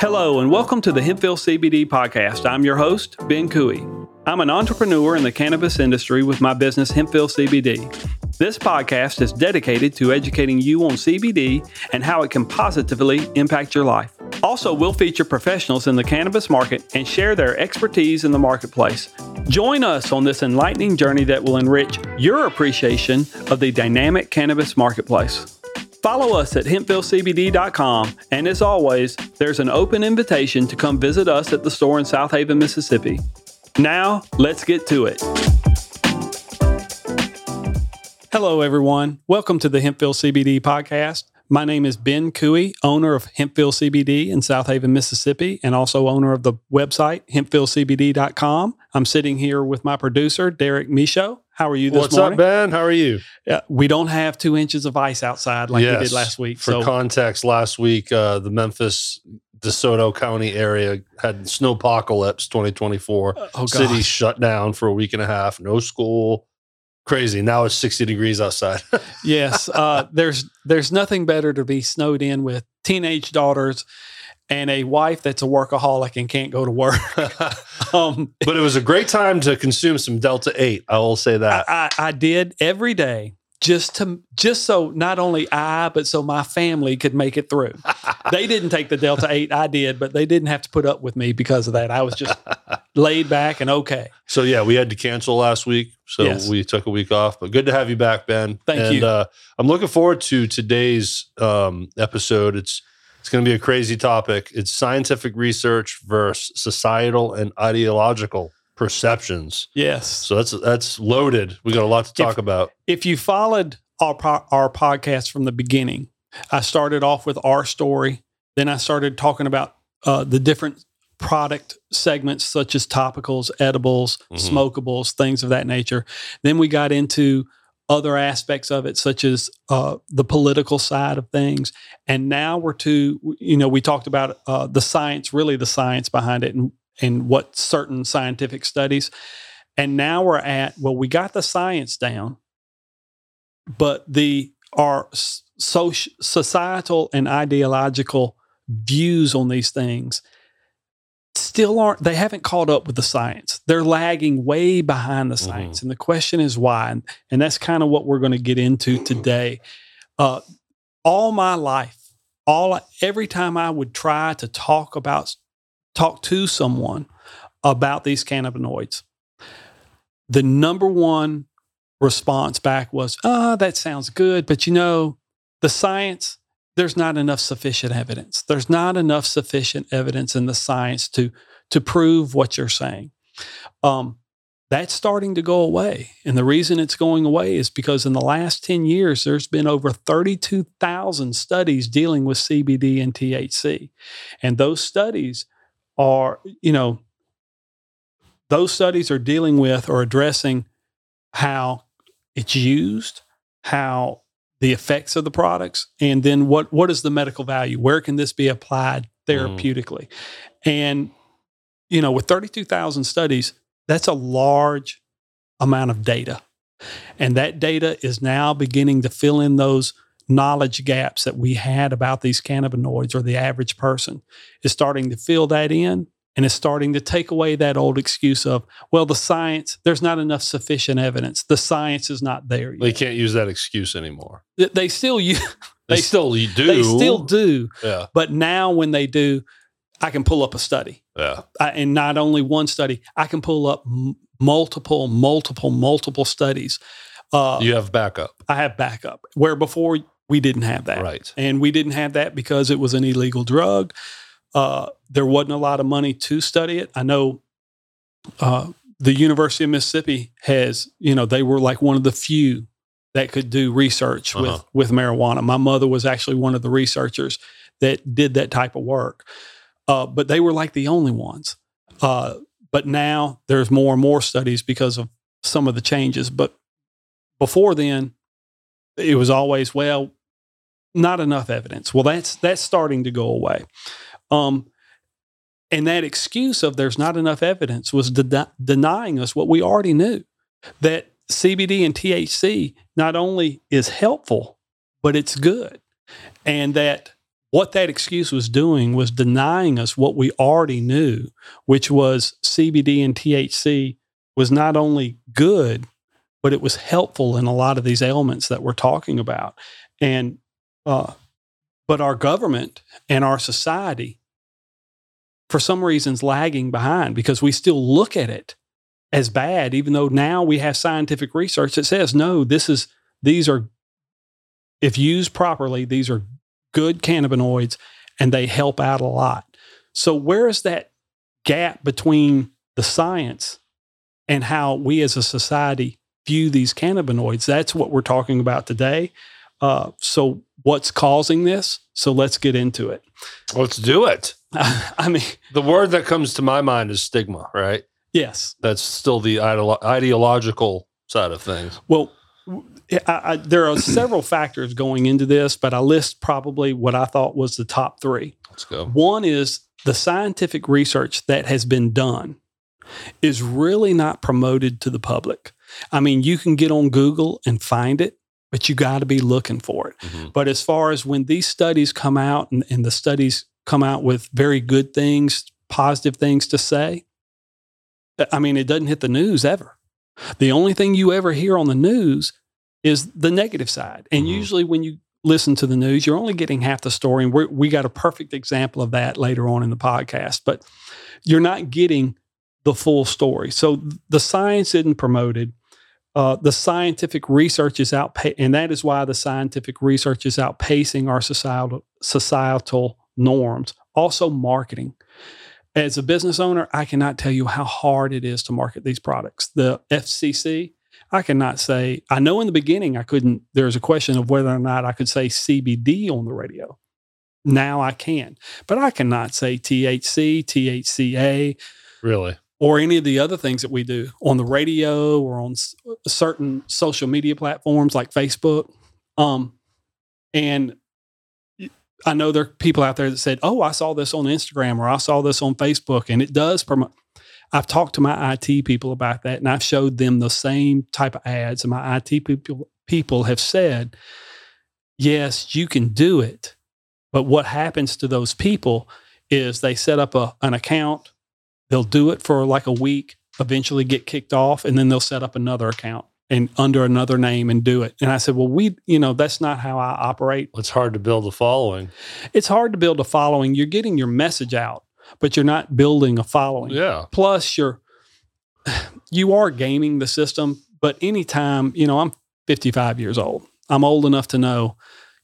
Hello, and welcome to the Hempville CBD podcast. I'm your host, Ben Cooey. I'm an entrepreneur in the cannabis industry with my business, Hempville CBD. This podcast is dedicated to educating you on CBD and how it can positively impact your life. Also, we'll feature professionals in the cannabis market and share their expertise in the marketplace. Join us on this enlightening journey that will enrich your appreciation of the dynamic cannabis marketplace. Follow us at hempvillecbd.com, and as always, there's an open invitation to come visit us at the store in Southaven, Mississippi. Now, let's get to it. Hello, everyone. Welcome to the Hempville CBD podcast. My name is Ben Cooey, owner of Hempville CBD in Southaven, Mississippi, and also owner of the website hempvillecbd.com. I'm sitting here with my producer, Derek Michaud. How are you this What's morning? up, Ben? How are you? Yeah, we don't have two inches of ice outside like we did last week. For so context, last week uh, the Memphis, DeSoto County area had snowpocalypse 2024. oh City shut down for a week and a half. No school. Crazy. Now it's 60 degrees outside. yes, uh, there's there's nothing better to be snowed in with teenage daughters and a wife that's a workaholic and can't go to work. um, but it was a great time to consume some Delta 8. I will say that. I, I, I did every day just to just so not only I but so my family could make it through. they didn't take the Delta Eight, I did, but they didn't have to put up with me because of that. I was just laid back and okay. So yeah, we had to cancel last week, so Yes. we took a week off. But good to have you back, Ben. Thank and, you. Uh, I'm looking forward to today's um, episode. It's it's going to be a crazy topic. It's scientific research versus societal and ideological perceptions. Yes. So that's that's loaded. We got a lot to talk about. if you followed our po- our podcast from the beginning, I started off with our story. Then I started talking about uh, the different product segments, such as topicals, edibles, Mhm. smokables, things of that nature. Then we got into other aspects of it, such as uh, the political side of things. And now we're to, you know, we talked about uh, the science, really the science behind it, and and what certain scientific studies. And now we're at well, we got the science down but the our social, societal and ideological views on these things still aren't they haven't caught up with the science. They're lagging way behind the science. And the question is why? And, and that's kind of what we're going to get into today. Uh, all my life all every time i would try to talk about talk to someone about these cannabinoids the number one response back was, ah, that sounds good, but you know, the science, there's not enough sufficient evidence. There's not enough sufficient evidence in the science to to prove what you're saying. Um, that's starting to go away. And the reason it's going away is because in the last 10 years, there's been over 32,000 studies dealing with CBD and THC. And those studies are, you know, those studies are dealing with or addressing how it's used, how the effects of the products, and then what what is the medical value? Where can this be applied therapeutically? And you know, with 32,000 studies, that's a large amount of data. And that data is now beginning to fill in those knowledge gaps that we had about these cannabinoids or the average person is starting to fill that in and is starting to take away that old excuse of well the science there's not enough sufficient evidence the science is not there They can't use that excuse anymore. they, they still use They, They- still do. they still do Yeah. but now when they do i can pull up a study Yeah. I, and not only one study i can pull up m- multiple multiple multiple studies uh, You have backup. i have backup where before we didn't have that Right. and we didn't have that because it was an illegal drug. Uh, there wasn't a lot of money to study it. I know uh, the University of Mississippi has, you know, they were like one of the few that could do research Uh-huh. with with marijuana. My mother was actually one of the researchers that did that type of work, uh, but they were like the only ones. Uh, but now there's more and more studies because of some of the changes. But before then, it was always well not enough evidence. Well, that's that's starting to go away. Um, and that excuse of there's not enough evidence was de- denying us what we already knew that CBD and THC not only is helpful, but it's good. And that what that excuse was doing was denying us what we already knew, which was CBD and THC was not only good, but it was helpful in a lot of these ailments that we're talking about. And, uh, but our government and our society, for some reasons, lagging behind because we still look at it as bad, even though now we have scientific research that says, no, this is, these are, if used properly, these are good cannabinoids and they help out a lot. So, where is that gap between the science and how we as a society view these cannabinoids? That's what we're talking about today. Uh, so, what's causing this? So, let's get into it. Let's do it. I mean, The word that comes to my mind is stigma, right? yes. That's still the ideolo- ideological side of things. Well, I, I, there are several factors going into this, but I list probably what I thought was the top three. Let's go. One is the scientific research that has been done is really not promoted to the public. I mean, you can get on Google and find it, but you got to be looking for it. Mhm. But as far as when these studies come out and, and the studies come out with very good things, positive things to say, I mean, it doesn't hit the news ever. The only thing you ever hear on the news is the negative side. And Mhm. usually when you listen to the news, you're only getting half the story. And we're, we got a perfect example of that later on in the podcast, but you're not getting the full story. So the science isn't promoted. Uh, the scientific research is outpa- and that is why the scientific research is outpacing our societal societal norms. Also, marketing. As a business owner, I cannot tell you how hard it is to market these products. The FCC, I cannot say. I know in the beginning I couldn't. There's a question of whether or not I could say CBD on the radio. Now I can, but I cannot say THC, THCA, Really? Or any of the other things that we do on the radio or on s- certain social media platforms like Facebook. Um, and I know there are people out there that said, "Oh, I saw this on Instagram or I saw this on Facebook," and it does promote. I've talked to my IT people about that, and I've showed them the same type of ads, and my IT people people have said, "Yes, you can do it," but what happens to those people is they set up a, an account they'll do it for like a week, eventually get kicked off, and then they'll set up another account and under another name and do it. And I said, well, we, you know, that's not how I operate. It's hard to build a following. It's hard to build a following. You're getting your message out, but you're not building a following. Yeah. Plus, you're you are gaming the system. But anytime, you know, I'm 55 years old. I'm old enough to know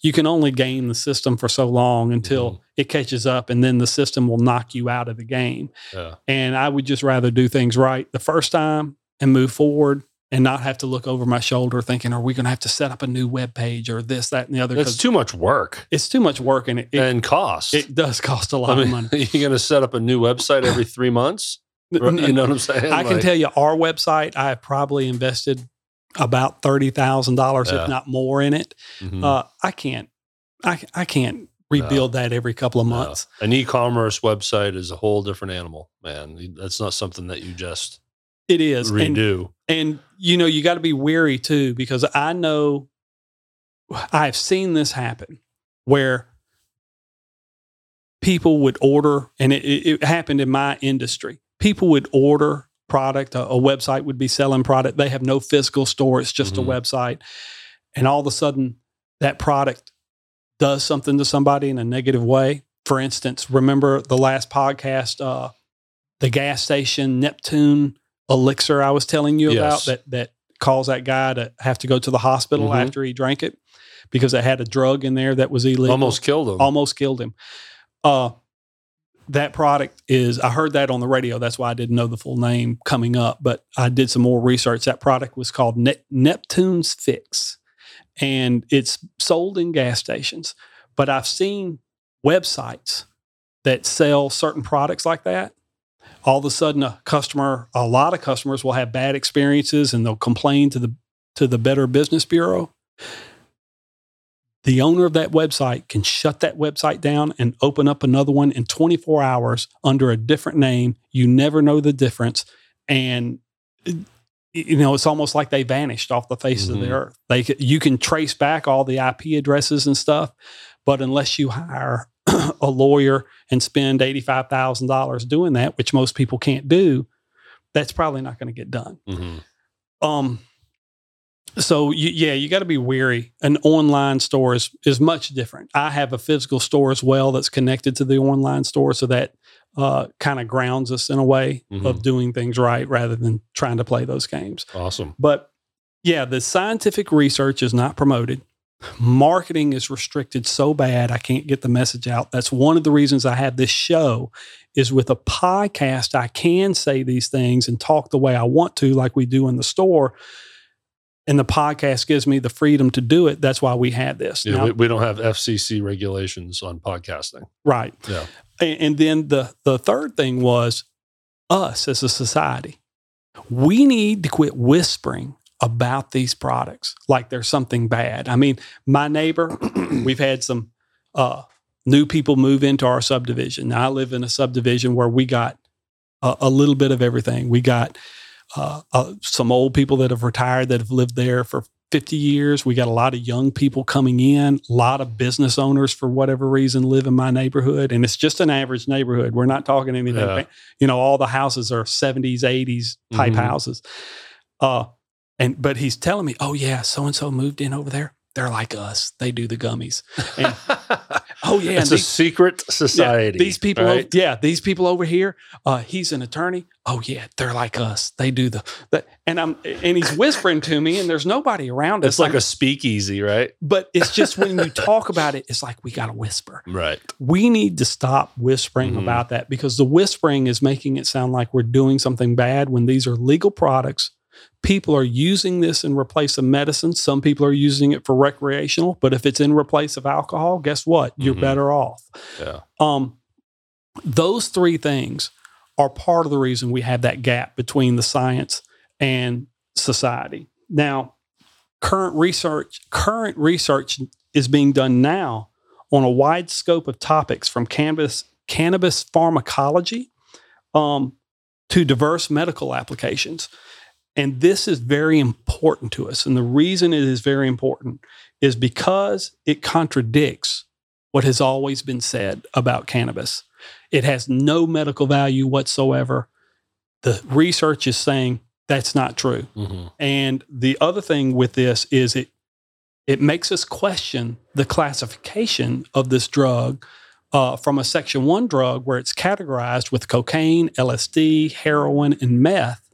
you can only game the system for so long until Mhm. it catches up, and then the system will knock you out of the game. Yeah. And I would just rather do things right the first time and move forward and not have to look over my shoulder thinking, are we going to have to set up a new web page or this, that, and the other? Because too much work it's too much work and it, it, and cost. it does cost a lot of mean, money. you're going to set up a new website every three months? You know what I'm saying? I can tell you our website, I probably invested about $30,000, Yeah. if not more in it. mhm. Uh, I can't, I, I can't rebuild that every couple of No. months. An e-commerce website is a whole different animal, man. That's not something that you just It is. And redo. And you know, you got to be wary too, because I know I've seen this happen where people would order, and it, it happened in my industry. People would order product, a, a website would be selling product. They have no physical store, it's just Mhm. a website. And all of a sudden, that product does something to somebody in a negative way. For instance, remember the last podcast, uh, the gas station Neptune elixir I was telling you about that that caused that guy to have to go to the hospital Mhm. after he drank it because it had a drug in there that was illegal. Almost killed him. almost killed him. Uh, that product is I heard that on the radio. That's why I didn't know the full name coming up, but I did some more research. That product was called ne- Neptune's Fix, and it's sold in gas stations. But I've seen websites that sell certain products like that. All of a sudden, a customer, a lot of customers will have bad experiences, and they'll complain to the to the Better Business Bureau the owner of that website can shut that website down and open up another one in 24 hours under a different name. You never know the difference. And, you know, it's almost like they vanished off the face of the Mhm. earth. They, you can trace back all the IP addresses and stuff, but unless you hire a lawyer and spend $85,000 doing that, which most people can't do, that's probably not going to get done. Mhm. Um, so you, yeah, you got to be wary. An online store is is much different. I have a physical store as well that's connected to the online store, so that uh, kind of grounds us in a way of Mhm. doing things right rather than trying to play those games. Awesome. But yeah, the scientific research is not promoted. Marketing is restricted so bad I can't get the message out. That's one of the reasons I have this show is with a podcast I can say these things and talk the way I want to like we do in the store. And the podcast gives me the freedom to do it. That's why we had this. Yeah, Now- we, we don't have FCC regulations on podcasting. right. Yeah. And, and then the the third thing was us as a society. We need to quit whispering about these products like there's something bad. I mean, my neighbor, we've had some uh, new people move into our subdivision. Now, I live in a subdivision where we got a, a little bit of everything. We got uh, uh, some old people that have retired that have lived there for 50 years. We got a lot of young people coming in, a lot of business owners for whatever reason live in my neighborhood. And it's just an average neighborhood. We're not talking anything, Yeah. you know, all the houses are 70s, 80s type Mhm. houses. Uh, and but he's telling me, oh yeah, so and so moved in over there. They're like us. They do the gummies. And, oh yeah, it's and a secret society. yeah, these people, right? o- yeah, these people over here. Uh, he's an attorney. Oh yeah, they're like us. They do the, the and I'm and he's whispering to me, and there's nobody around us. It's like I'm- a speakeasy, right? but it's just when you talk about it, it's like we got to whisper. Right. We need to stop whispering Mhm. about that because the whispering is making it sound like we're doing something bad when these are legal products. People are using this in replace of medicine. Some people are using it for recreational, but if it's in replace of alcohol, guess what? You're Mhm. better off. Yeah. Um, those three things are part of the reason we have that gap between the science and society. Now, current research, current research is being done now on a wide scope of topics from cannabis, cannabis pharmacology um, to diverse medical applications. And this is very important to us. And the reason it is very important is because it contradicts what has always been said about cannabis. It has no medical value whatsoever. The research is saying that's not true. hmm And the other thing with this is it it makes us question the classification of this drug uh, from a section one drug where it's categorized with cocaine, LSD, heroin, and meth.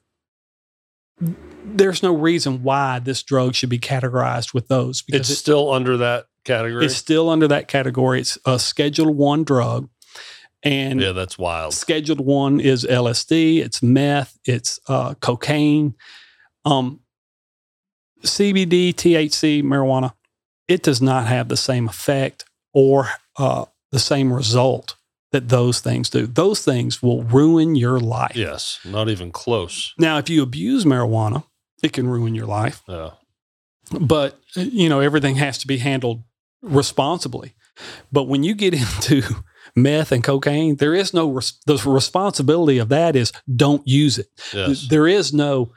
There's no reason why this drug should be categorized with those because It's it- still under that category. it's still under that category. It's a Schedule One drug, and yeah, that's wild. Scheduled One is LSD, it's meth, it's uh, cocaine, um, CBD, THC, marijuana. It does not have the same effect or uh, the same result that those things do. Those things will ruin your life. Yes, not even close. Now, if you abuse marijuana, it can ruin your life Yeah. but you know everything has to be handled responsibly but when you get into meth and cocaine there is no res- the responsibility of that is don't use it Yes. there is no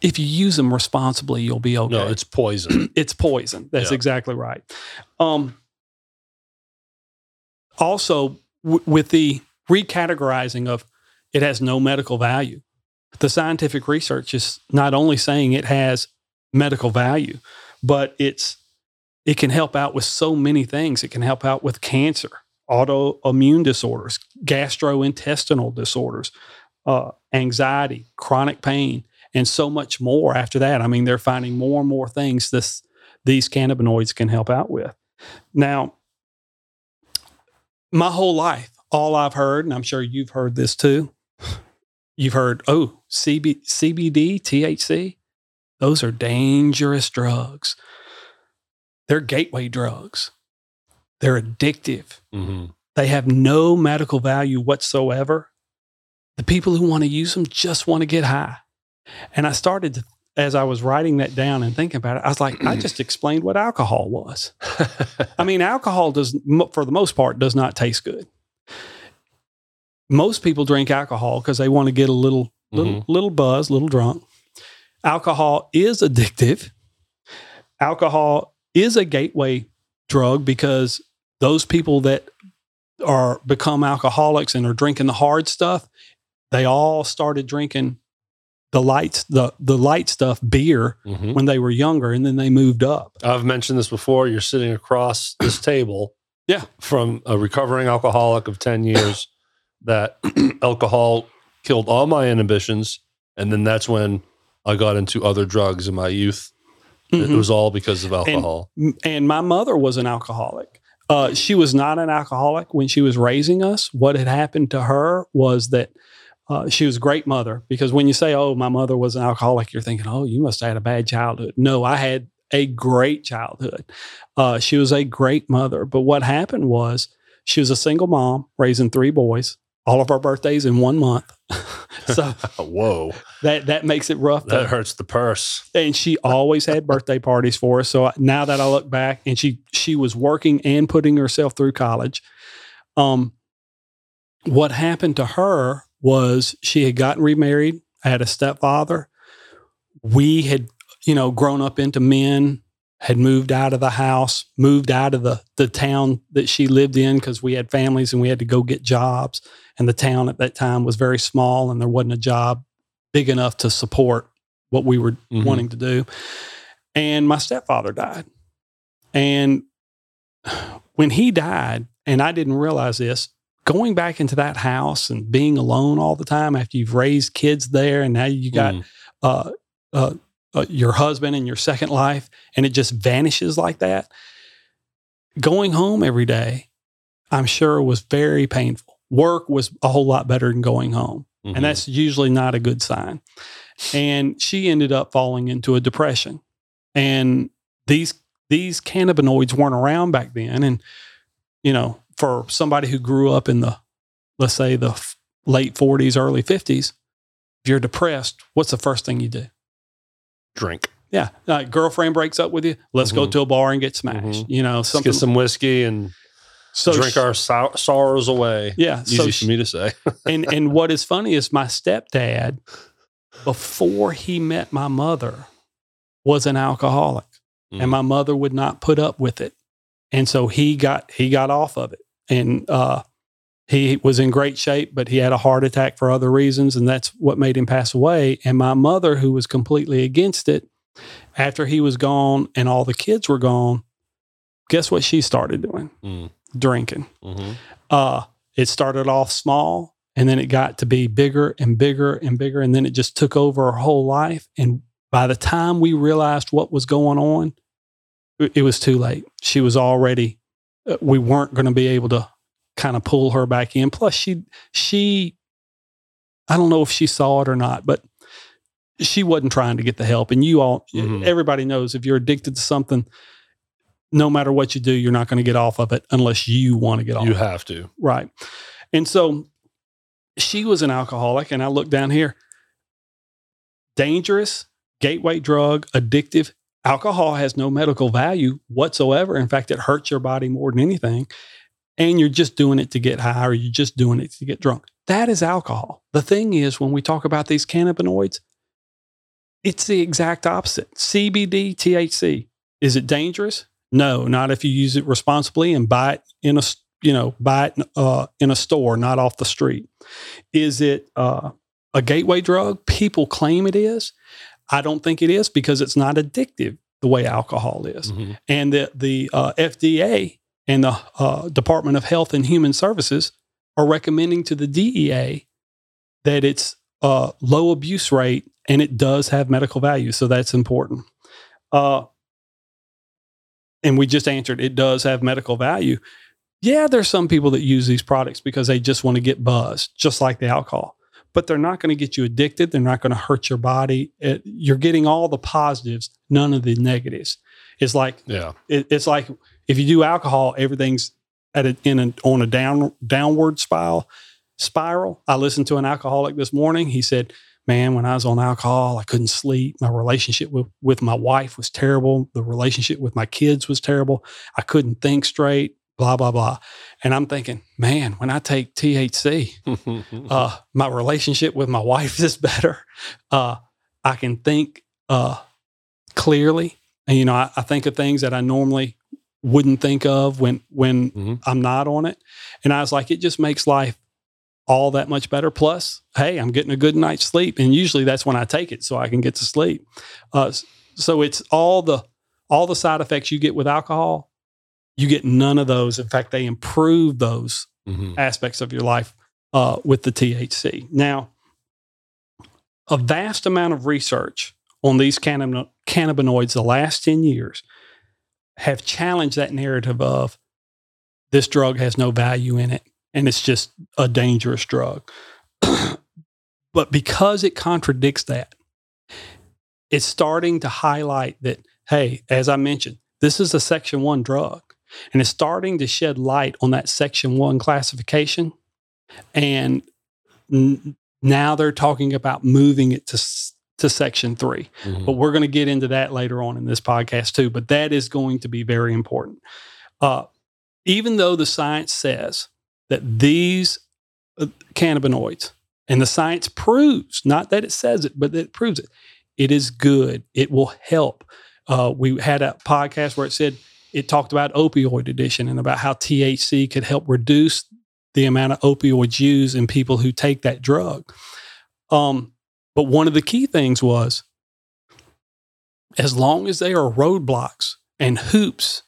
if you use them responsibly you'll be okay No, it's poison. it's poison that's Yeah. exactly right um also w- with the recategorizing of it has no medical value. The scientific research is not only saying it has medical value but it's it can help out with so many things. It can help out with cancer autoimmune disorders gastrointestinal disorders uh, anxiety chronic pain and so much more after that. I mean they're finding more and more things this these cannabinoids can help out with. Now my whole life all i've heard and i'm sure you've heard this too. You've heard oh CB, cbd thc those are dangerous drugs. They're gateway drugs. They're addictive. Hmm they have no medical value whatsoever. The people who want to use them just want to get high. And I started to, as I was writing that down and thinking about it, I was like, I just explained what alcohol was. I mean, alcohol does, for the most part, does not taste good. Most people drink alcohol because they want to get a little, little, mm-hmm. little buzz, little drunk. Alcohol is addictive. Alcohol is a gateway drug because those people that are become alcoholics and are drinking the hard stuff, they all started drinking the light the the light stuff beer Mhm. when they were younger and then they moved up. I've mentioned this before. You're sitting across this table. Yeah. From a recovering alcoholic of 10 years that alcohol killed all my inhibitions. And then that's when I got into other drugs in my youth. It Mhm. was all because of alcohol. and my mother was an alcoholic. Uh, she was not an alcoholic when she was raising us. What had happened to her was that uh, she was a great mother because when you say, "Oh, my mother was an alcoholic," you're thinking, "Oh, you must have had a bad childhood." No, I had a great childhood. Uh, she was a great mother, but what happened was she was a single mom raising three boys. All of our birthdays in one month, so Whoa. that that makes it rough. That hurts the purse. and she always had birthday parties for us. So I- now that I look back, and she she was working and putting herself through college. Um, what happened to her was she had gotten remarried, I had a stepfather. We had, you know, grown up into men, had moved out of the house, moved out of the the town that she lived in because we had families and we had to go get jobs. And the town at that time was very small, and there wasn't a job big enough to support what we were Mhm. wanting to do. And my stepfather died. And when he died, and I didn't realize this, going back into that house and being alone all the time after you've raised kids there, and now you got Mm. uh, uh, uh, your husband and your second life, and it just vanishes like that. Going home every day, I'm sure was very painful. Work was a whole lot better than going home Mhm. and that's usually not a good sign. And she ended up falling into a depression. And these these cannabinoids weren't around back then. And you know, for somebody who grew up in the let's say the f- late 40s, early 50s, if you're depressed, what's the first thing you do? drink. Yeah, uh, girlfriend breaks up with you. Let's go Mhm. to a bar and get smashed. You know, Let's get some whiskey and so drink our sor- sorrows away. yeah. Easy So for me to say. and and what is funny is my stepdad, before he met my mother, was an alcoholic, Mm. and my mother would not put up with it, and so he got he got off of it, and uh, he was in great shape, but he had a heart attack for other reasons, and that's what made him pass away. And my mother, who was completely against it, after he was gone and all the kids were gone, guess what she started doing? Mm. Drinking Mhm. uh, it started off small and then it got to be bigger and bigger and bigger. And then it just took over her whole life. And by the time we realized what was going on, it, was too late. She was already, we weren't going to be able to kind of pull her back in. Plus, she, she, I don't know if she saw it or not, but she wasn't trying to get the help. And you all, Mhm. everybody knows if you're addicted to something, no matter what you do, you're not going to get off of it unless you want to get off. You have to. Right. And so she was an alcoholic. And I look down here dangerous, gateway drug, addictive. Alcohol has no medical value whatsoever. In fact, it hurts your body more than anything. And you're just doing it to get high or you're just doing it to get drunk. That is alcohol. The thing is, when we talk about these cannabinoids, it's the exact opposite. CBD, THC. Is it dangerous? No, not if you use it responsibly and buy it in a you know buy it uh, in a store, not off the street. Is it uh, a gateway drug? People claim it is. I don't think it is because it's not addictive the way alcohol is. Mhm. And the the uh, FDA and the uh, Department of Health and Human Services are recommending to the DEA that it's a low abuse rate and it does have medical value. So that's important. Uh, and we just answered it does have medical value. Yeah, there's some people that use these products because they just want to get buzzed, just like the alcohol. But they're not going to get you addicted. They're not going to hurt your body. It- you're getting all the positives, none of the negatives. It's like Yeah. it, it's like if you do alcohol, everything's at a, in a, on a down downward spiral. Spiral. I listened to an alcoholic this morning. He said, "Man, when I was on alcohol, I couldn't sleep. My relationship with with my wife was terrible. The relationship with my kids was terrible. I couldn't think straight. Blah blah blah." And I'm thinking, man, when I take THC, uh, my relationship with my wife is better. Uh, I can think uh, clearly. And, you know, I, I think of things that I normally wouldn't think of when when Mhm. I'm not on it. And I was like, it just makes life all that much better. Plus, hey, I'm getting a good night's sleep, and usually that's when I take it so I can get to sleep. Uh, so it's all the all the side effects you get with alcohol. You get none of those. In fact, they improve those Mhm. aspects of your life uh, with the THC. Now, a vast amount of research on these cannabinoids the last 10 years have challenged that narrative of this drug has no value in it and it's just a dangerous drug. but because it contradicts that, it's starting to highlight that, hey, as I mentioned, this is a section one drug and it's starting to shed light on that section one classification. And n- now they're talking about moving it to, to section three Mhm. but we're going to get into that later on in this podcast too. But that is going to be very important. Uh, even though the science says that these uh, cannabinoids and the science proves, not that it says it, but that it proves it, it is good. It will help. Uh, we had a podcast where it said it talked about opioid addiction and about how THC could help reduce the amount of opioids used in people who take that drug. Um, but one of the key things was as long as there are roadblocks and hoops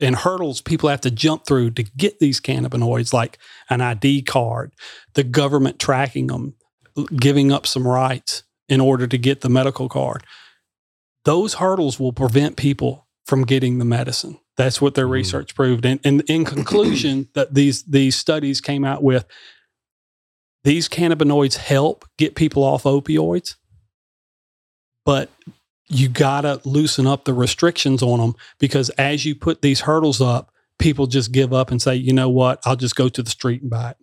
and hurdles people have to jump through to get these cannabinoids, like an ID card, the government tracking them, giving up some rights in order to get the medical card, those hurdles will prevent people from getting the medicine. That's what their Mm. research proved. And, and in conclusion, that these these studies came out with these cannabinoids help get people off opioids, but you gotta loosen up the restrictions on them because as you put these hurdles up, people just give up and say, you know what, I'll just go to the street and buy it.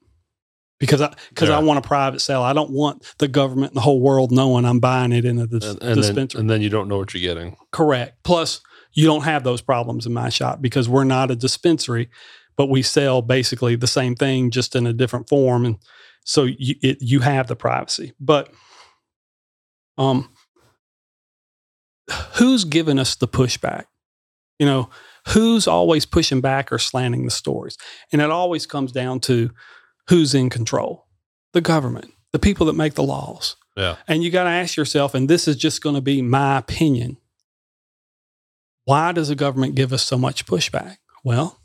Because I because Yeah. I want a private sale. I don't want the government and the whole world knowing I'm buying it in a dis- and, and then, dispensary. and then you don't know what you're getting. Correct. Plus, you don't have those problems in my shop because we're not a dispensary, but we sell basically the same thing just in a different form, and so you it, you have the privacy. But um, who's giving us the pushback? You know, who's always pushing back or slanting the stories, and it always comes down to who's in control: the government, the people that make the laws. Yeah. And you got to ask yourself, and this is just going to be my opinion why does the government give us so much pushback? Well,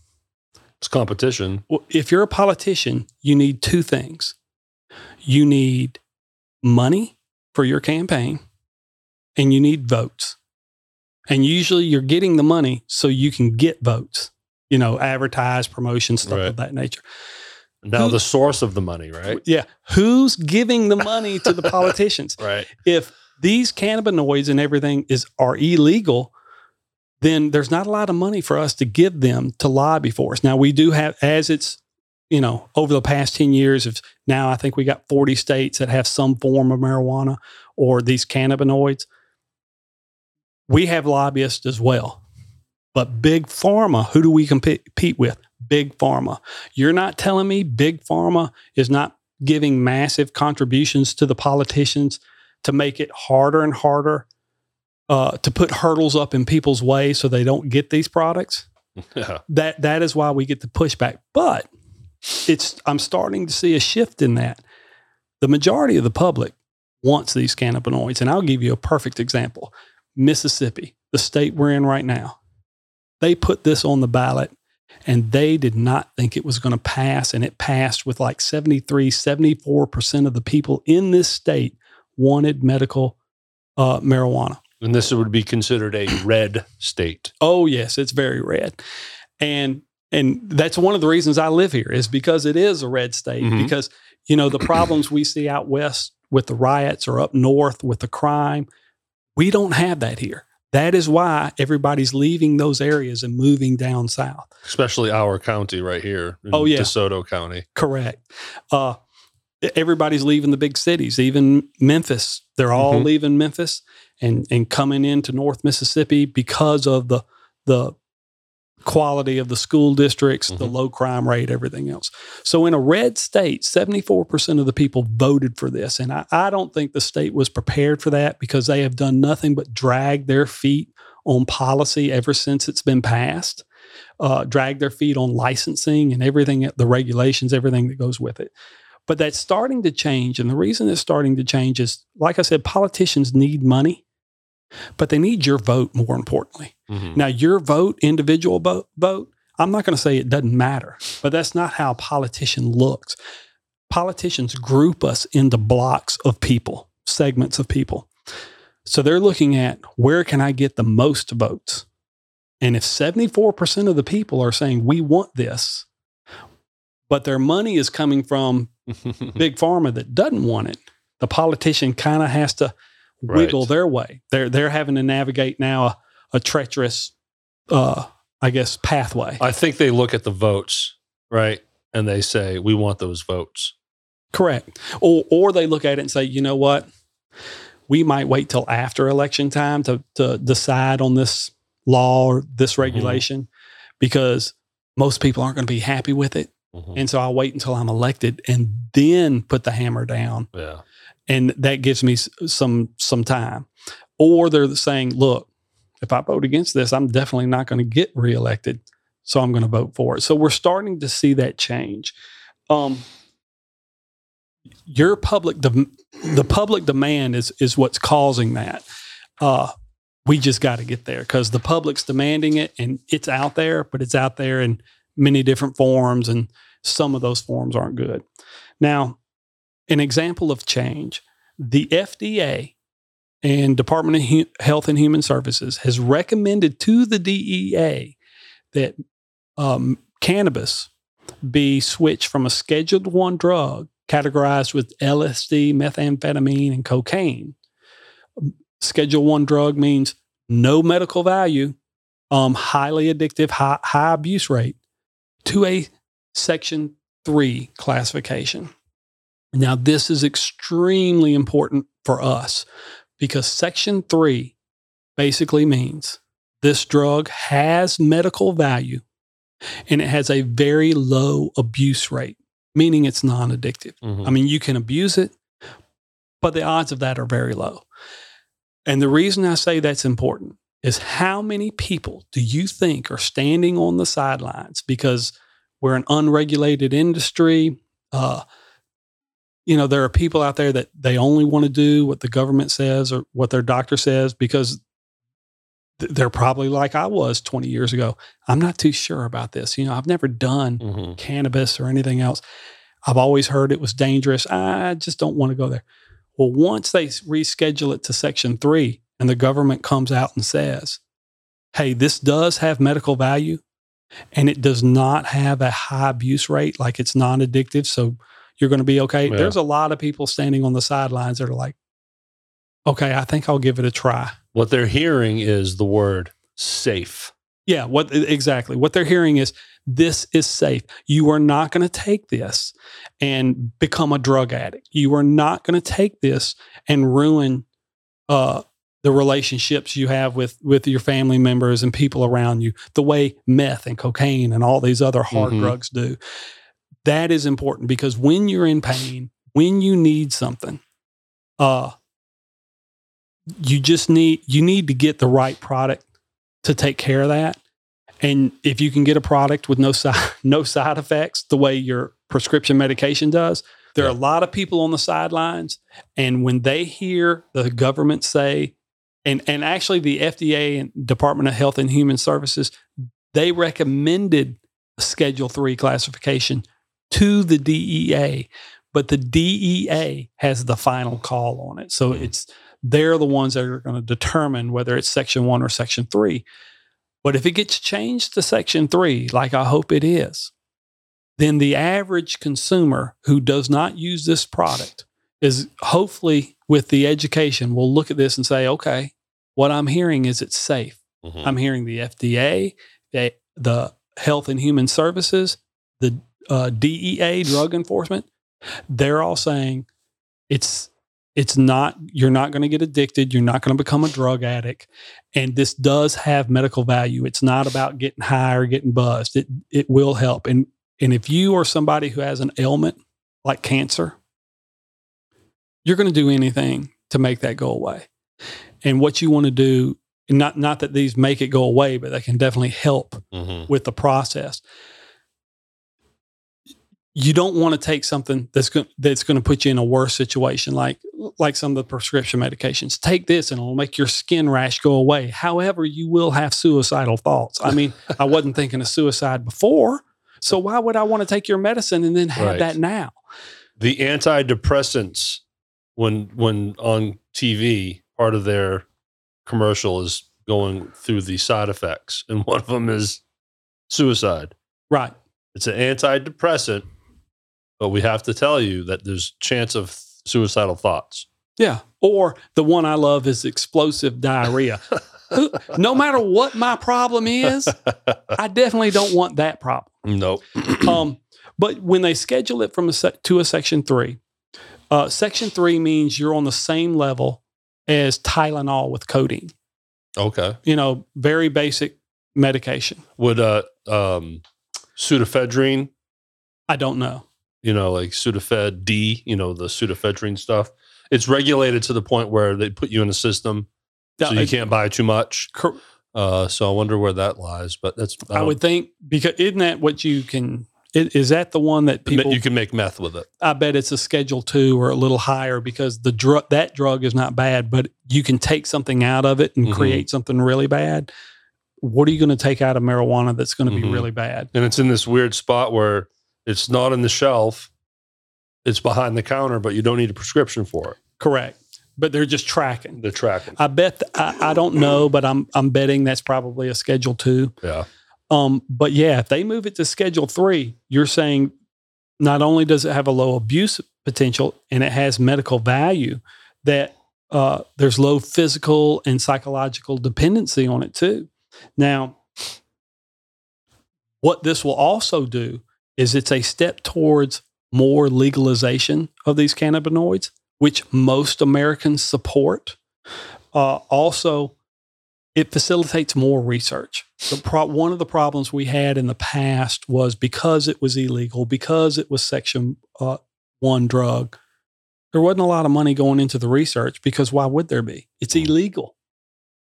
It's competition. if you're a politician, you need two things. You need money for your campaign and you need votes. And usually you're getting the money so you can get votes, you know, advertise, promotion, stuff Right. of that nature. Now Who- the source of the money, right? Yeah. Who's giving the money to the politicians? Right. if these cannabinoids and everything is are illegal, then there's not a lot of money for us to give them to lobby for us. Now we do have as it's you know over the past 10 years of now I think we got 40 states that have some form of marijuana or these cannabinoids. We have lobbyists as well. But big pharma, who do we compete with? Big pharma. You're not telling me big pharma is not giving massive contributions to the politicians to make it harder and harder uh, to put hurdles up in people's way so they don't get these products. Yeah. That that is why we get the pushback. But it's I'm starting to see a shift in that. The majority of the public wants these cannabinoids, and I'll give you a perfect example. Mississippi, the state we're in right now, they put this on the ballot and they did not think it was going to pass. And it passed with like 73, 74% of the people in this state wanted medical uh, marijuana. And this would be considered a red state. Oh yes, it's very red, and and that's one of the reasons I live here is because it is a red state. Mhm. Because you know the problems we see out west with the riots or up north with the crime, we don't have that here. That is why everybody's leaving those areas and moving down south. especially our county right here. Oh, yeah. DeSoto County. Correct. Uh, everybody's leaving the big cities, even Memphis. They're all Mhm. leaving Memphis and and coming into North Mississippi because of the the quality of the school districts, the Mhm. low crime rate, everything else. So in a red state, 74% of the people voted for this. And I, I don't think the state was prepared for that because they have done nothing but drag their feet on policy ever since it's been passed. uh, drag their feet on licensing and everything, the regulations, everything that goes with it. But that's starting to change. And the reason it's starting to change is, like I said, politicians need money, but they need your vote more importantly. Mhm. Now, your vote, individual vote, vote, I'm not going to say it doesn't matter, but that's not how a politician looks. Politicians group us into blocks of people, segments of people. So they're looking at where can I get the most votes? And if 74% of the people are saying we want this, but their money is coming from big pharma that doesn't want it, the politician kind of has to wiggle Right. their way. They're they're having to navigate now a, a treacherous, uh, I guess, pathway. I think they look at the votes, right? And they say, we want those votes. Correct. Or or they look at it and say, you know what, we might wait till after election time to to decide on this law or this regulation because most people aren't going to be happy with it. Mhm. And so I'll wait until I'm elected and then put the hammer down. Yeah. And that gives me some some time. Or they're saying, look, if I vote against this, I'm definitely not going to get reelected, so I'm going to vote for it. So we're starting to see that change. Um, your public, dem- the public demand is is what's causing that. Uh, we just got to get there because the public's demanding it, and it's out there, but it's out there in many different forms, and some of those forms aren't good. Now, an example of change the FDA and Department of Hu- Health and Human Services has recommended to the DEA that um, cannabis be switched from a Scheduled One drug categorized with LSD, methamphetamine, and cocaine. Schedule One drug means no medical value, um, highly addictive, high, high abuse rate, to a Section Three classification. Now, this is extremely important for us because Section 3 basically means this drug has medical value and it has a very low abuse rate, meaning it's non addictive. Mhm. I mean, you can abuse it, but the odds of that are very low. And the reason I say that's important is how many people do you think are standing on the sidelines because we're an unregulated industry? Uh, you know, there are people out there that they only want to do what the government says or what their doctor says because th- they're probably like I was 20 years ago. I'm not too sure about this. You know, I've never done Mhm. cannabis or anything else. I've always heard it was dangerous. I just don't want to go there. Well, once they reschedule it to Section 3 and the government comes out and says, hey, this does have medical value and it does not have a high abuse rate, like it's non addictive. So you're going to be okay. Yeah. There's a lot of people standing on the sidelines that are like, okay, I think I'll give it a try. What they're hearing is the word safe. Yeah, what exactly? What they're hearing is this is safe. You are not going to take this and become a drug addict. You are not going to take this and ruin uh, the relationships you have with with your family members and people around you. The way meth and cocaine and all these other hard Mhm. drugs do. That is important because when you're in pain, when you need something, uh, you just need you need to get the right product to take care of that. And if you can get a product with no side no side effects, the way your prescription medication does, there are a lot of people on the sidelines. And when they hear the government say, and and actually the FDA and Department of Health and Human Services, they recommended a Schedule Three classification to the DEA, but the DEA has the final call on it. So Mhm. it's they're the ones that are going to determine whether it's Section One or Section Three. But if it gets changed to Section 3, like I hope it is, then the average consumer who does not use this product is hopefully with the education will look at this and say, okay, what I'm hearing is it's safe. Mhm. I'm hearing the FDA, the, the Health and Human Services, the uh, DEA, Drug Enforcement. They're all saying it's it's not you're not going to get addicted. You're not going to become a drug addict, and this does have medical value. It's not about getting high or getting buzzed. It it will help. And and if you are somebody who has an ailment like cancer, you're going to do anything to make that go away. And what you want to do not not that these make it go away, but they can definitely help Mhm. with the process. You don't want to take something that's going that's going to put you in a worse situation, like like some of the prescription medications. Take this and it'll make your skin rash go away. However, you will have suicidal thoughts. I mean, I wasn't thinking of suicide before, so why would I want to take your medicine and then have Right. that now? The antidepressants, when when on TV, part of their commercial is going through the side effects, and one of them is suicide. Right. It's an antidepressant, but we have to tell you that there's chance of suicidal thoughts. Yeah. Or the one I love is explosive diarrhea. No matter what my problem is, I definitely don't want that problem. nope. Um, but when they schedule it from a sec- to a section three, uh, section three means you're on the same level as Tylenol with codeine. Okay. You know, very basic medication. Would uh um pseudoephedrine, I don't know. You know, like Sudafed D, you know, the pseudoephedrine stuff. It's regulated to the point where they put you in a system, so you can't buy too much. cor- Uh, so I wonder where that lies. But that's I would think because isn't that what you can? Is that the one that people? you can make meth with it. I bet it's a Schedule Two or a little higher because the drug that drug is not bad, but you can take something out of it and Mhm. create something really bad. What are you going to take out of marijuana that's going to Mhm. be really bad? And it's in this weird spot where it's not in the shelf. It's behind the counter, but you don't need a prescription for it. Correct, but they're just tracking. The tracking. I bet th- I, I don't know, but I'm I'm betting that's probably a Schedule Two. Yeah. Um, but yeah, if they move it to Schedule Three, you're saying not only does it have a low abuse potential and it has medical value, that uh, there's low physical and psychological dependency on it too. Now, what this will also do is it's a step towards more legalization of these cannabinoids, which most Americans support. Uh, also, it facilitates more research. The pro- one of the problems we had in the past was because it was illegal, because it was Section uh, One drug, there wasn't a lot of money going into the research because why would there be? It's illegal.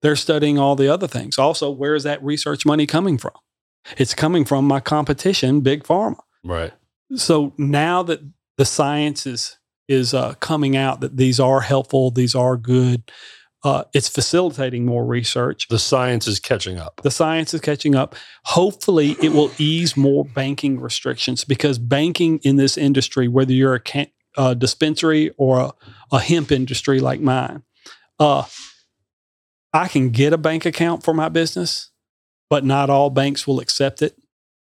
They're studying all the other things. Also, where is that research money coming from? It's coming from my competition, Big Pharma Right. so now that the science is is uh, coming out that these are helpful, these are good, uh, it's facilitating more research. The science is catching up. The science is catching up. Hopefully, it will ease more banking restrictions because banking in this industry, whether you're a can- uh, dispensary or a, a hemp industry like mine, uh, I can get a bank account for my business, but not all banks will accept it,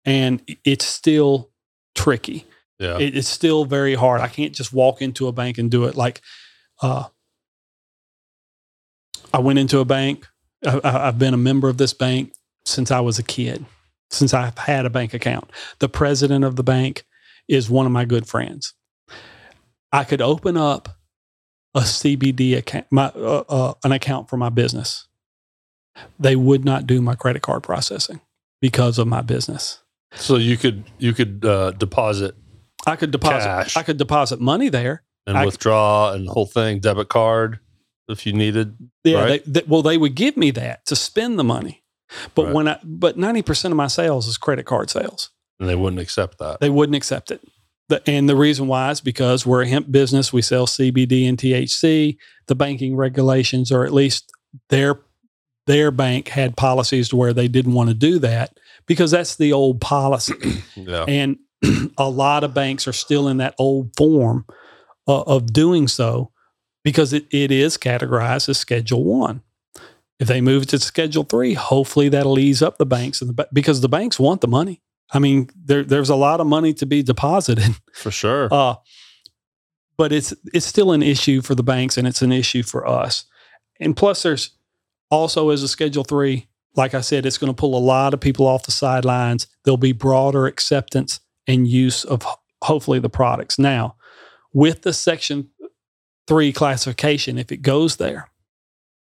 and it's still tricky Yeah. it, it's still very hard. I can't just walk into a bank and do it. Like, uh, I went into a bank. I, I've been a member of this bank since I was a kid, since I've had a bank account. The president of the bank is one of my good friends. I could open up a CBD account, my uh, uh, an account for my business. They would not do my credit card processing because of my business. so you could you could uh, deposit I could deposit. Cash. I could deposit money there. and I- withdraw and the whole thing, debit card if you needed. Yeah, Right. they, they, well, they would give me that to spend the money, but Right. when I but ninety percent of my sales is credit card sales. And they wouldn't accept that. They wouldn't accept it. The, and the reason why is because we're a hemp business. We sell CBD and THC. The banking regulations, or at least their their bank had policies to where they didn't want to do that because that's the old policy. Yeah. And a lot of banks are still in that old form uh, of doing so because it, it is categorized as Schedule One. If they move it to Schedule Three, hopefully that'll ease up the banks and the, because the banks want the money. I mean, there, there's a lot of money to be deposited, For sure. uh, but it's it's still an issue for the banks and it's an issue for us. And plus, there's also as a Schedule Three, like I said, it's going to pull a lot of people off the sidelines. There'll be broader acceptance and use of hopefully the products. Now, with the Section Three classification, if it goes there,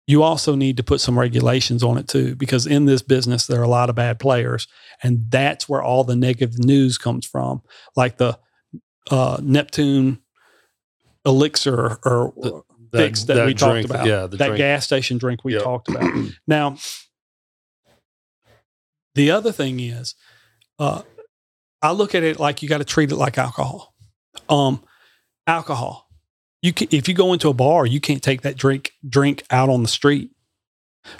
you also need to put some regulations on it too, because in this business there are a lot of bad players, and that's where all the negative news comes from, like the uh, Neptune elixir or fix that, we drink, talked about. Yeah, the that drink. gas station drink we Yep. talked about. now, the other thing is, uh, I look at it like you got to treat it like alcohol. Um, alcohol. You can, if you go into a bar, you can't take that drink drink out on the street.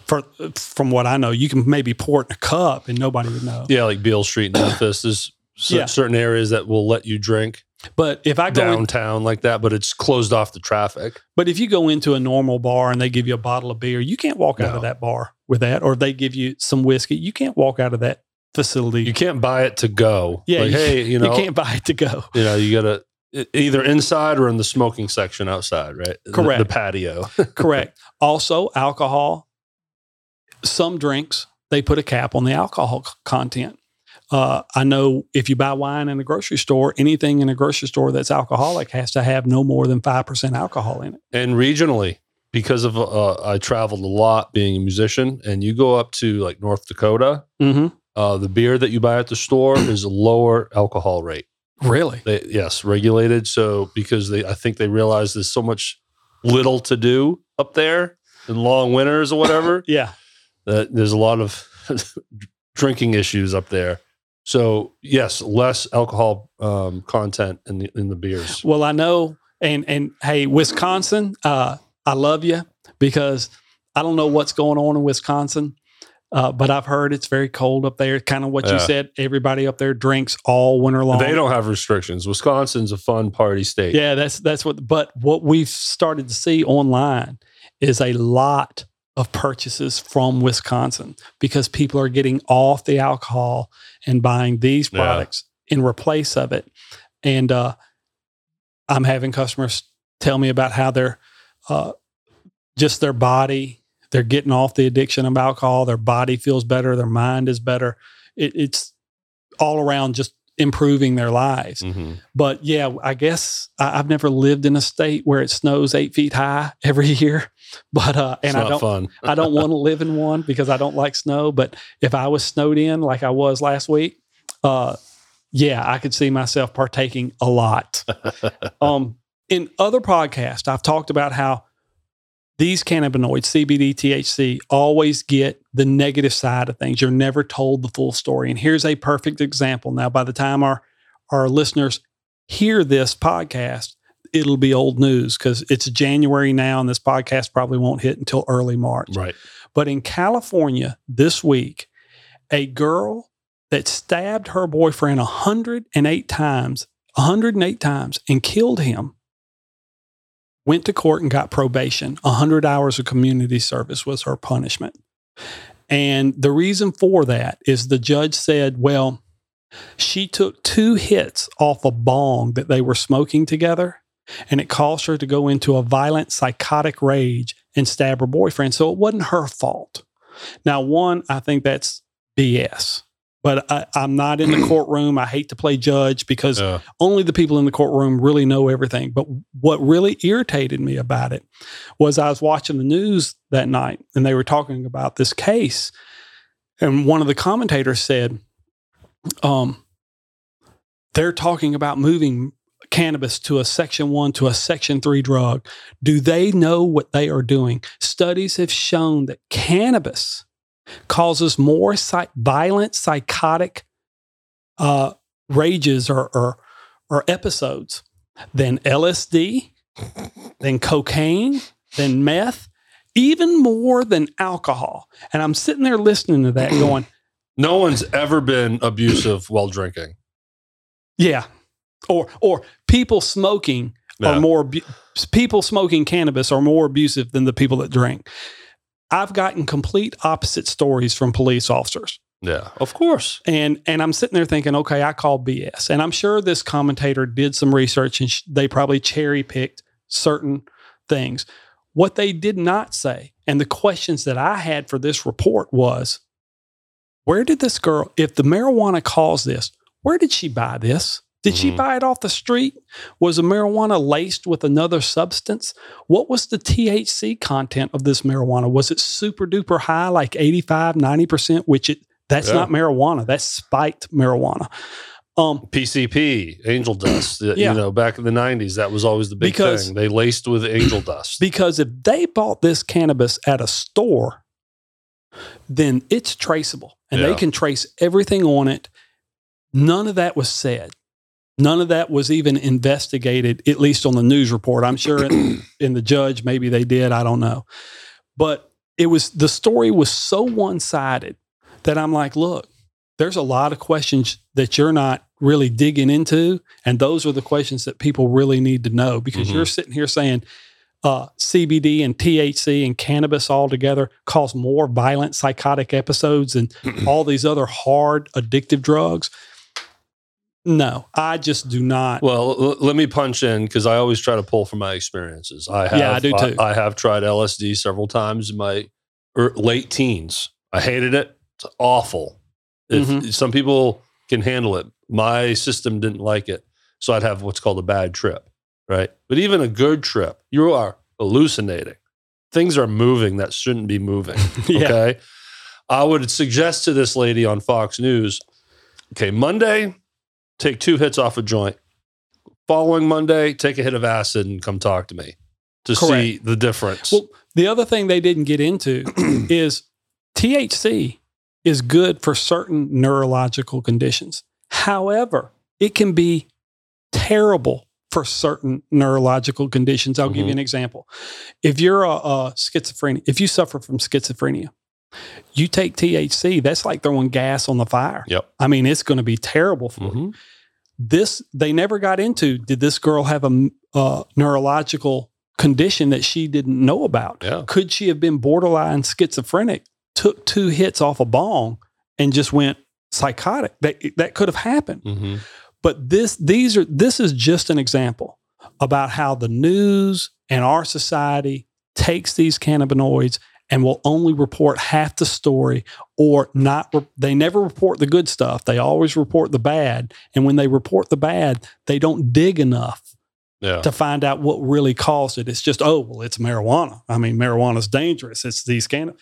For from what I know, you can maybe pour it in a cup and nobody would know. Yeah, like Beale Street in Memphis. There's Yeah. certain areas that will let you drink But if I go in, downtown like that, but it's closed off to traffic. But if you go into a normal bar and they give you a bottle of beer, you can't walk out of that bar with that. Or they give you some whiskey, you can't walk out of that facility. You can't buy it to go. Yeah, like, you- hey, you know, you can't buy it to go. you know, you gotta either inside or in the smoking section outside, right? Correct. The, patio. Correct. Also, alcohol. Some drinks they put a cap on the alcohol content. Uh, I know if you buy wine in a grocery store, anything in a grocery store that's alcoholic has to have no more than five percent alcohol in it. and regionally, because of uh, I traveled a lot being a musician, and you go up to like North Dakota, Mm-hmm. uh, the beer that you buy at the store is a lower alcohol rate. Really? They, yes, regulated. So because they, I think they realize there's so much little to do up there in long winters or whatever. Yeah. that there's a lot of drinking issues up there. So yes, less alcohol um, content in the in the beers. Well, I know, and and hey, Wisconsin, uh, I love you because I don't know what's going on in Wisconsin, uh, but I've heard it's very cold up there. Kind of what you said. Everybody up there drinks all winter long. They don't have restrictions. Wisconsin's a fun party state. Yeah, that's that's what. But what we've started to see online is a lot of purchases from Wisconsin because people are getting off the alcohol and buying these Yeah. products in replace of it. And uh, I'm having customers tell me about how they're uh, just their body. They're getting off the addiction of alcohol. Their body feels better. Their mind is better. It, it's all around just improving their lives. Mhm. But yeah, I guess I, I've never lived in a state where it snows eight feet high every year. But uh, and I don't, fun. I don't want to live in one because I don't like snow. But if I was snowed in like I was last week, uh, yeah, I could see myself partaking a lot. um, in other podcasts, I've talked about how these cannabinoids, CBD, THC, always get the negative side of things. You're never told the full story. And here's a perfect example. Now, by the time our our listeners hear this podcast, it'll be old news because it's January now, and this podcast probably won't hit until early March. right. But in California this week, a girl that stabbed her boyfriend 108 times, 108 times, and killed him went to court and got probation. 100 hours of community service was her punishment. And the reason for that is the judge said, well, she took two hits off a bong that they were smoking together, and it caused her to go into a violent psychotic rage and stab her boyfriend. So it wasn't her fault. Now, one, I think that's BS. But I, I'm not in the courtroom. I hate to play judge because Yeah. only the people in the courtroom really know everything. But what really irritated me about it was I was watching the news that night and they were talking about this case. And one of the commentators said, um, they're talking about moving cannabis to a section one to a section three drug. Do they know what they are doing? Studies have shown that cannabis causes more psych- violent psychotic uh, rages or, or or episodes than LSD, than cocaine, than meth, even more than alcohol. And I'm sitting there listening to that, going, No one's ever been abusive while drinking. "Yeah," or or people smoking Yeah. are more abu- people smoking cannabis are more abusive than the people that drink. I've gotten complete opposite stories from police officers. Yeah, of course. And and I'm sitting there thinking, okay, I call BS. And I'm sure this commentator did some research and sh- they probably cherry picked certain things. What they did not say, and the questions that I had for this report was, where did this girl, if the marijuana caused this, where did she buy this? Did she Mhm. buy it off the street? Was the marijuana laced with another substance? What was the THC content of this marijuana? Was it super duper high, like 85, 90%, which it that's Yeah. not marijuana. That's spiked marijuana. Um, PCP, angel dust. Yeah. You know, back in the 90s, that was always the big Because- thing. They laced with angel dust. because if they bought this cannabis at a store, then it's traceable and they can trace everything on it. None of that was said. None of that was even investigated, at least on the news report. I'm sure in, in the judge, maybe they did. I don't know. But it was the story was so one sided that I'm like, look, there's a lot of questions that you're not really digging into. And those are the questions that people really need to know because Mhm. you're sitting here saying uh, CBD and THC and cannabis all together cause more violent psychotic episodes than all these other hard addictive drugs. No, I just do not. Well, l- let me punch in because I always try to pull from my experiences. I have, Yeah, I do too. I, have tried LSD several times in my er, late teens. I hated it. It's awful. If Mhm. some people can handle it, my system didn't like it, so I'd have what's called a bad trip, right? But even a good trip, you are hallucinating. Things are moving that shouldn't be moving. Yeah. Okay. I would suggest to this lady on Fox News, okay, Monday, take two hits off a joint. Following Monday, take a hit of acid and come talk to me to see the difference. Well, the other thing they didn't get into is THC is good for certain neurological conditions. However, it can be terrible for certain neurological conditions. I'll give you Mhm. an example. If you're a, a schizophrenia, if you suffer from schizophrenia, you take THC, that's like throwing gas on the fire. Yep. I mean, it's going to be terrible for you Mhm. this they never got into did this girl have a uh, neurological condition that she didn't know about Yeah. could she have been borderline schizophrenic took two hits off a bong and just went psychotic that that could have happened Mhm. but this these are this is just an example about how the news and our society takes these cannabinoids and will only report half the story or not re- they never report the good stuff. They always report the bad. And when they report the bad they don't dig enough Yeah. to find out what really caused it. It's just oh well it's marijuana. I mean marijuana's dangerous. It's these can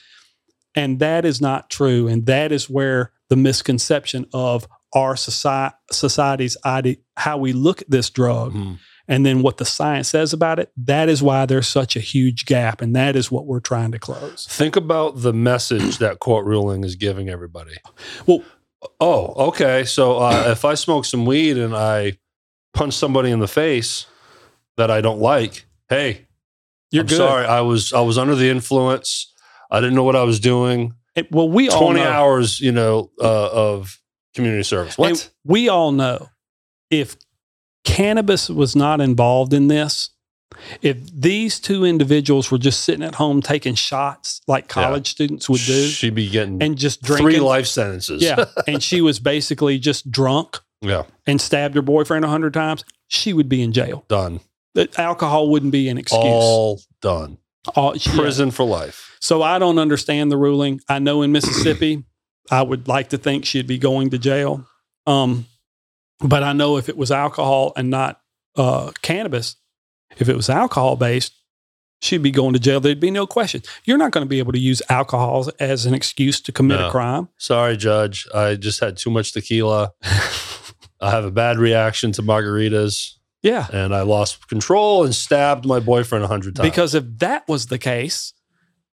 and that is not true. And that is where the misconception of our society society's idea how we look at this drug Mhm. And then what the science says about it that is why there's such a huge gap and that is what we're trying to close Think about the message that court ruling is giving everybody. well Oh, okay. So uh, if I smoke some weed and I punch somebody in the face that I don't like, hey, you're I'm good sorry. I was I was under the influence. I didn't know what I was doing. It- well we all Twenty know, hours, you know, uh, of community service. What? and we all know if cannabis was not involved in this if these two individuals were just sitting at home taking shots like Yeah. college students would do She'd be getting and just drinking three life sentences. yeah and she was basically just drunk yeah. and stabbed her boyfriend a hundred times she would be in jail Done. that alcohol wouldn't be an excuse All done. All- yeah. Prison for life. So I don't understand the ruling. I know in Mississippi, I would like to think she'd be going to jail. Um, but I know if it was alcohol and not uh, cannabis, if it was alcohol based, she'd be going to jail. There'd be no question. You're not going to be able to use alcohol as an excuse to commit No. a crime. Sorry, Judge. I just had too much tequila. I have a bad reaction to margaritas, Yeah. and I lost control and stabbed my boyfriend a hundred times. Because if that was the case,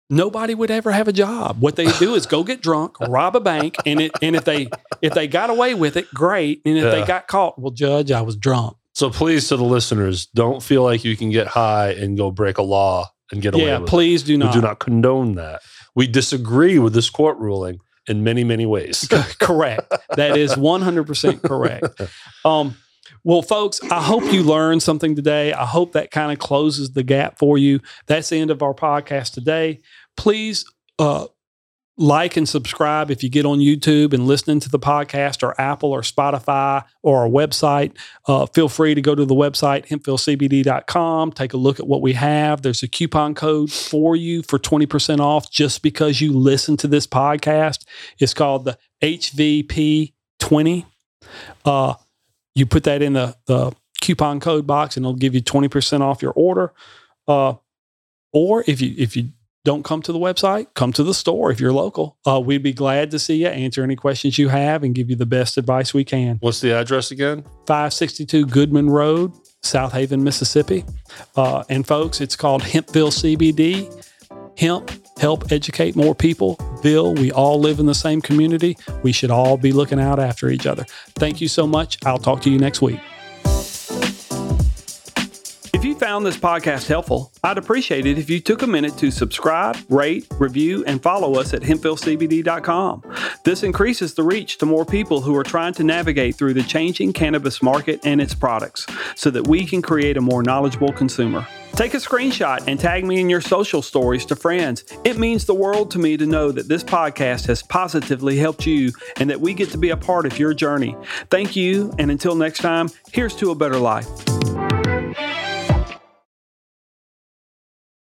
nobody would ever have a job. What they do is go get drunk, rob a bank, and it and if they if they got away with it, great. And if Yeah. they got caught, well, judge, I was drunk. So please, to the listeners, don't feel like you can get high and go break a law and get away Yeah, with please do it. We not. do not condone that. We disagree with this court ruling in many, many ways. correct. That is 100% correct. Um, well, folks, I hope you learned something today. I hope that kind of closes the gap for you. That's the end of our podcast today. Please uh, like and subscribe if you get on YouTube and listening to the podcast or Apple or Spotify or our website. Uh, feel free to go to the website, hempvillecbd.com. Take a look at what we have. There's a coupon code for you for 20% off just because you listen to this podcast. It's called the HVP20. Uh, you put that in the, the coupon code box and it'll give you 20% off your order. Uh, or if you if you don't come to the website, come to the store if you're local. Uh, we'd be glad to see you, answer any questions you have, and give you the best advice we can. What's the address again? 562 Goodman Road, Southaven, Mississippi. Uh, and folks, it's called Hempville CBD. Hemp, help educate more people. Ville, we all live in the same community. We should all be looking out after each other. Thank you so much. I'll talk to you next week. Found this podcast helpful, I'd appreciate it if you took a minute to subscribe, rate, review, and follow us at hempvillecbd.com. This increases the reach to more people who are trying to navigate through the changing cannabis market and its products so that we can create a more knowledgeable consumer. Take a screenshot and tag me in your social stories to friends. It means the world to me to know that this podcast has positively helped you and that we get to be a part of your journey. Thank you, and until next time, here's to a better life.